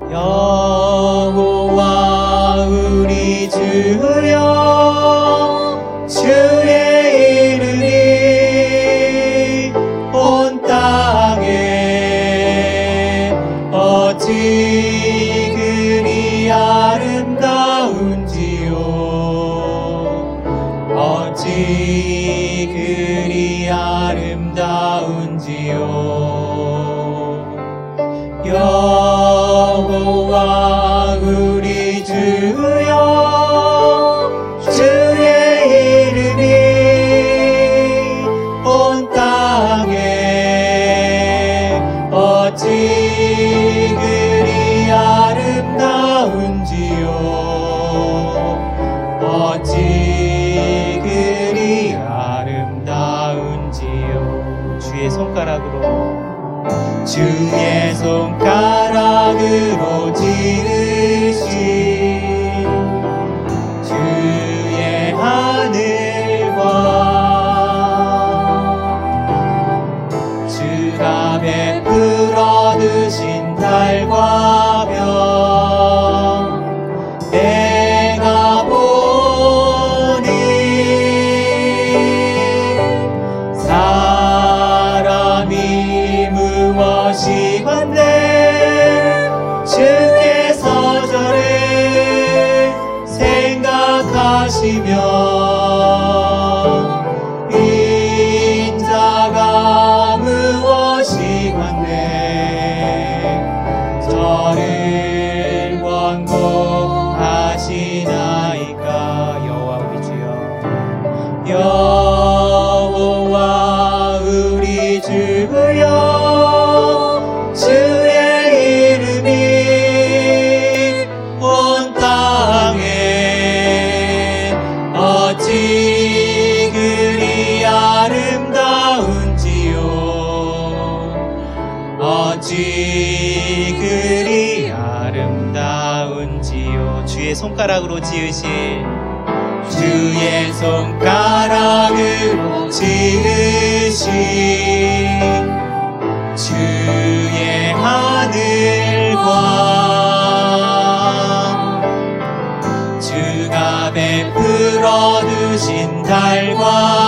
여호와 우리 주여 주의 이름이 온 땅에 어찌 그리 아름다운지요? 그리 아름다운지요 여호와 우리 주여 주의 이름이 온 땅에 어찌 그리 아름다운지요? 어찌 그리 아름다운지요? 주의 손가락으로 주의 손가락으로 지으 in one more. 아름다운지요. 주의 손가락으로 지으신 주의 손가락으로 지으신 주의 하늘과 주가 베풀어 두신 달과